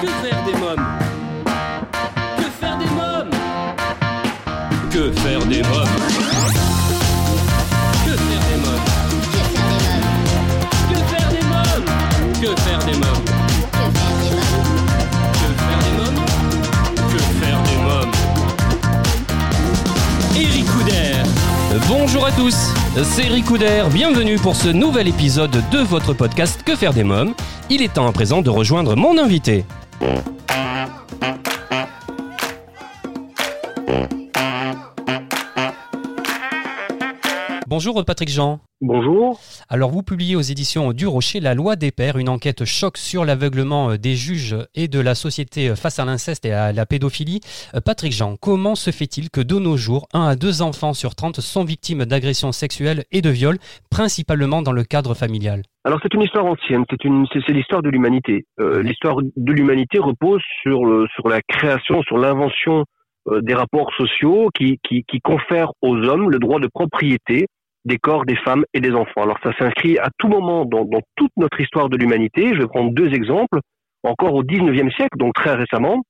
Que faire des mômes Que faire des mômes Que faire des mômes Que faire des mômes Que faire des mômes Que faire des mômes Que faire des mômes Que faire des mômes Eric Couder Bonjour à tous, c'est Eric Couder, bienvenue pour ce nouvel épisode de votre podcast Que faire des mômes. Il est temps à présent de rejoindre mon invité. Thank you. Bonjour Patrick Jean. Bonjour. Alors vous publiez aux éditions du Rocher La loi des pères, une enquête choc sur l'aveuglement euh, des juges et de la société euh, face à l'inceste et à la pédophilie. Euh, Patrick Jean, comment se fait-il que de nos jours, un à deux enfants sur 30 sont victimes d'agressions sexuelles et de viols, principalement dans le cadre familial? Alors c'est une histoire ancienne, c'est une c'est l'histoire de l'humanité. Euh, l'histoire de l'humanité repose sur le, sur la création, sur l'invention des rapports sociaux qui, qui qui confèrent aux hommes le droit de propriété des corps des femmes et des enfants. Alors ça s'inscrit à tout moment dans, toute notre histoire de l'humanité. Je vais prendre deux exemples. Encore au 19e siècle, donc très récemment,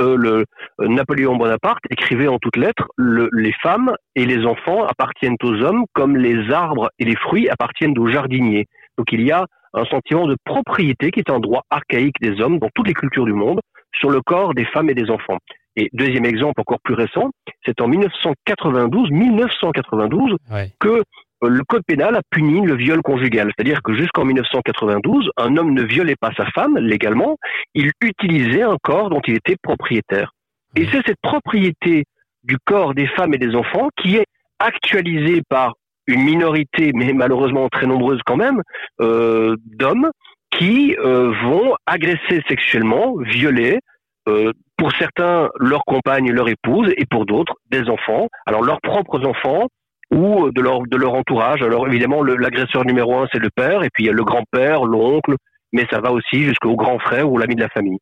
euh, le euh, Napoléon Bonaparte écrivait en toutes lettres le, les femmes et les enfants appartiennent aux hommes comme les arbres et les fruits appartiennent aux jardiniers. Donc il y a un sentiment de propriété qui est un droit archaïque des hommes dans toutes les cultures du monde sur le corps des femmes et des enfants. Et deuxième exemple encore plus récent, c'est en 1992, 1992 Ouais. que euh, le code pénal a puni le viol conjugal. C'est-à-dire que jusqu'en 1992, un homme ne violait pas sa femme légalement, il utilisait un corps dont il était propriétaire. Et c'est cette propriété du corps des femmes et des enfants qui est actualisée par une minorité, mais malheureusement très nombreuse quand même, euh, d'hommes qui euh, vont agresser sexuellement, violer, euh, pour certains leur compagne, leur épouse, et pour d'autres des enfants. Alors leurs propres enfants ou de leur de leur entourage. Alors évidemment, l'agresseur numéro un c'est le père, et puis il y a le grand-père, l'oncle, mais ça va aussi jusqu'au grand frère ou l'ami de la famille.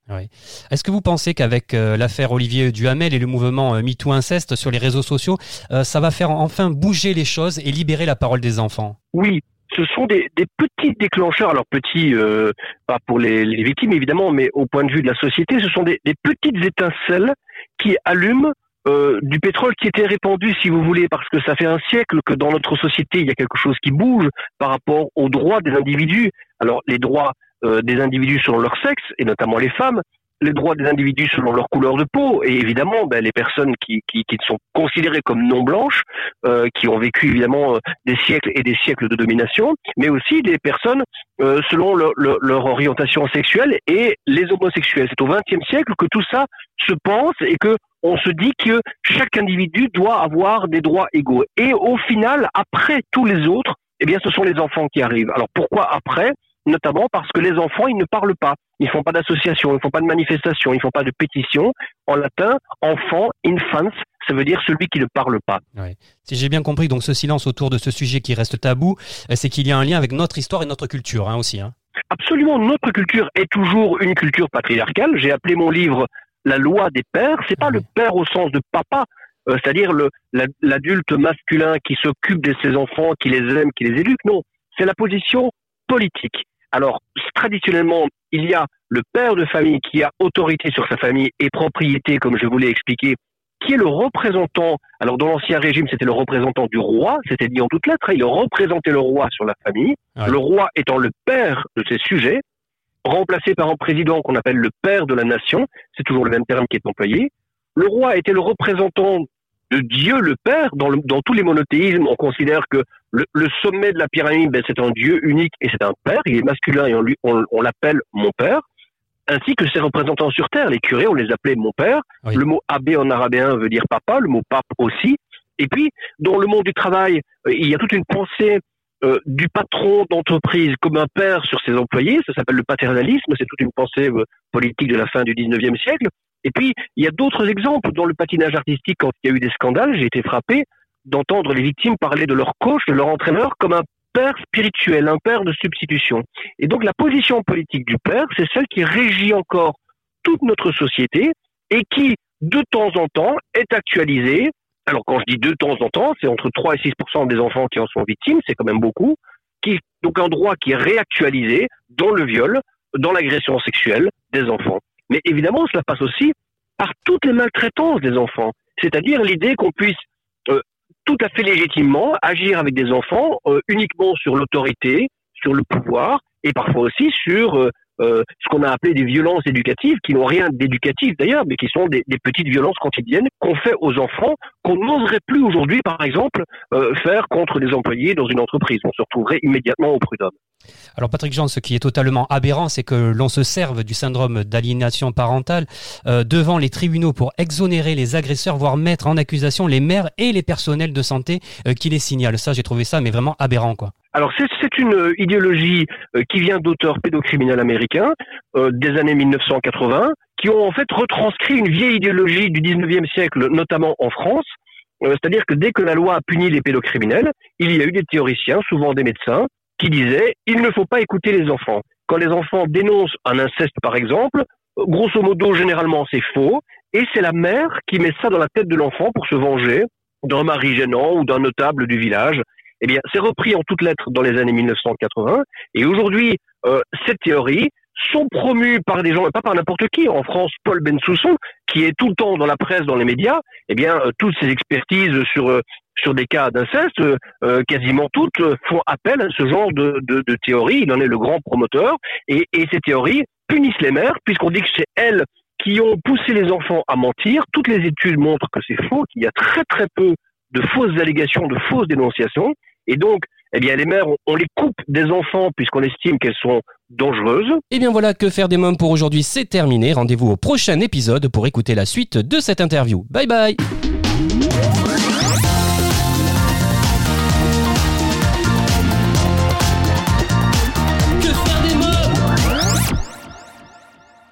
Est-ce que vous pensez qu'avec euh, l'affaire Olivier Duhamel et le mouvement euh, MeToo Inceste sur les réseaux sociaux, euh, ça va faire enfin bouger les choses et libérer la parole des enfants? Oui, ce sont des, petits déclencheurs. Alors petits, euh, pas pour les, victimes évidemment, mais au point de vue de la société, ce sont des, des petites étincelles qui allument euh, du pétrole qui était répandu, si vous voulez, parce que ça fait un siècle que dans notre société, il y a quelque chose qui bouge par rapport aux droits des individus. Alors les droits euh, des individus selon leur sexe, et notamment les femmes, les droits des individus selon leur couleur de peau, et évidemment ben, les personnes qui, sont considérées comme non blanches, euh, qui ont vécu évidemment euh, des siècles et des siècles de domination, mais aussi des personnes euh, selon leur orientation sexuelle et les homosexuels. C'est au XXe siècle que tout ça se pense et que on se dit que chaque individu doit avoir des droits égaux. Et au final, après tous les autres, eh bien, ce sont les enfants qui arrivent. Alors pourquoi après? Notamment parce que les enfants, ils ne parlent pas. Ils font pas d'association, ils font pas de manifestation, ils font pas de pétition. En latin, enfant, infans, ça veut dire celui qui ne parle pas. Si j'ai bien compris, donc ce silence autour de ce sujet qui reste tabou, euh, c'est qu'il y a un lien avec notre histoire et notre culture hein, aussi. hein. absolument notre culture est toujours une culture patriarcale. J'ai appelé mon livre La loi des pères. C'est pas le père au sens de papa, euh, c'est-à-dire la- l'adulte masculin qui s'occupe de ses enfants, qui les aime, qui les éduque. Non, c'est la position politique. Alors traditionnellement, il y a le père de famille qui a autorité sur sa famille et propriété, comme je vous l'ai expliqué, qui est le représentant. Alors dans l'ancien régime, c'était le représentant du roi. C'était dit en toutes lettres. hein, il représentait le roi sur la famille. Ouais. Le roi étant le père de ses sujets, remplacé par un président qu'on appelle le père de la nation, c'est toujours le même terme qui est employé. Le roi était le représentant de Dieu le Père. Dans, le- dans tous les monothéismes, on considère que le, le sommet de la pyramide, ben, c'est un Dieu unique et c'est un Père. Il est masculin et on, lui- on, on l'appelle mon Père. Ainsi que ses représentants sur Terre, les curés, on les appelait mon Père. Oui. Le mot abbé en arabéen veut dire papa, le mot pape aussi. Et puis, dans le monde du travail, euh, il y a toute une pensée euh, du patron d'entreprise comme un père sur ses employés. Ça s'appelle le paternalisme. C'est toute une pensée euh, politique de la fin du 19e siècle. Et puis, il y a d'autres exemples dans le patinage artistique. Quand il y a eu des scandales, j'ai été frappé d'entendre les victimes parler de leur coach, de leur entraîneur, comme un père spirituel, un père de substitution. Et donc, la position politique du père, c'est celle qui régit encore toute notre société et qui, de temps en temps, est actualisée. Alors, quand je dis de temps en temps, c'est entre 3 et 6 des enfants qui en sont victimes, c'est quand même beaucoup. Qui, donc, un droit qui est réactualisé dans le viol, dans l'agression sexuelle des enfants. Mais évidemment, cela passe aussi par toutes les maltraitances des enfants. C'est-à-dire l'idée qu'on puisse euh, tout à fait légitimement agir avec des enfants euh, uniquement sur l'autorité, sur le pouvoir, et parfois aussi sur euh, ce qu'on a appelé des violences éducatives, qui n'ont rien d'éducatif d'ailleurs, mais qui sont des, petites violences quotidiennes qu'on fait aux enfants, qu'on n'oserait plus aujourd'hui, par exemple, faire contre des employés dans une entreprise. On se retrouverait immédiatement au prud'homme. Alors Patrick Jean, ce qui est totalement aberrant, c'est que l'on se serve du syndrome d'aliénation parentale euh, devant les tribunaux pour exonérer les agresseurs, voire mettre en accusation les mères et les personnels de santé euh, qui les signalent. Ça, j'ai trouvé ça, mais vraiment aberrant, quoi. Alors c'est une idéologie euh, qui vient d'auteurs pédocriminels américains des années 1980, qui ont en fait retranscrit une vieille idéologie du 19e siècle, notamment en France. C'est-à-dire que dès que la loi a puni les pédocriminels, il y a eu des théoriciens, souvent des médecins, qui disaient il ne faut pas écouter les enfants. Quand les enfants dénoncent un inceste, par exemple, grosso modo, généralement, c'est faux, et c'est la mère qui met ça dans la tête de l'enfant pour se venger d'un mari gênant ou d'un notable du village. Eh bien, c'est repris en toutes lettres dans les années 1980. Et aujourd'hui, euh, cette théorie sont promues par des gens, pas par n'importe qui. En France, Paul Bensousson, qui est tout le temps dans la presse, dans les médias, eh bien, euh, toutes ces expertises sur euh, sur des cas d'inceste, euh, quasiment toutes font appel à ce genre de, de, de théorie. Il en est le grand promoteur. Et, et ces théories punissent les mères, puisqu'on dit que c'est elles qui ont poussé les enfants à mentir. Toutes les études montrent que c'est faux, qu'il y a très très peu de fausses allégations, de fausses dénonciations. Et donc, eh bien, les mères, on les coupe des enfants puisqu'on estime qu'elles sont dangereuses. Et bien voilà, que faire des mômes pour aujourd'hui, c'est terminé. Rendez-vous au prochain épisode pour écouter la suite de cette interview. Bye bye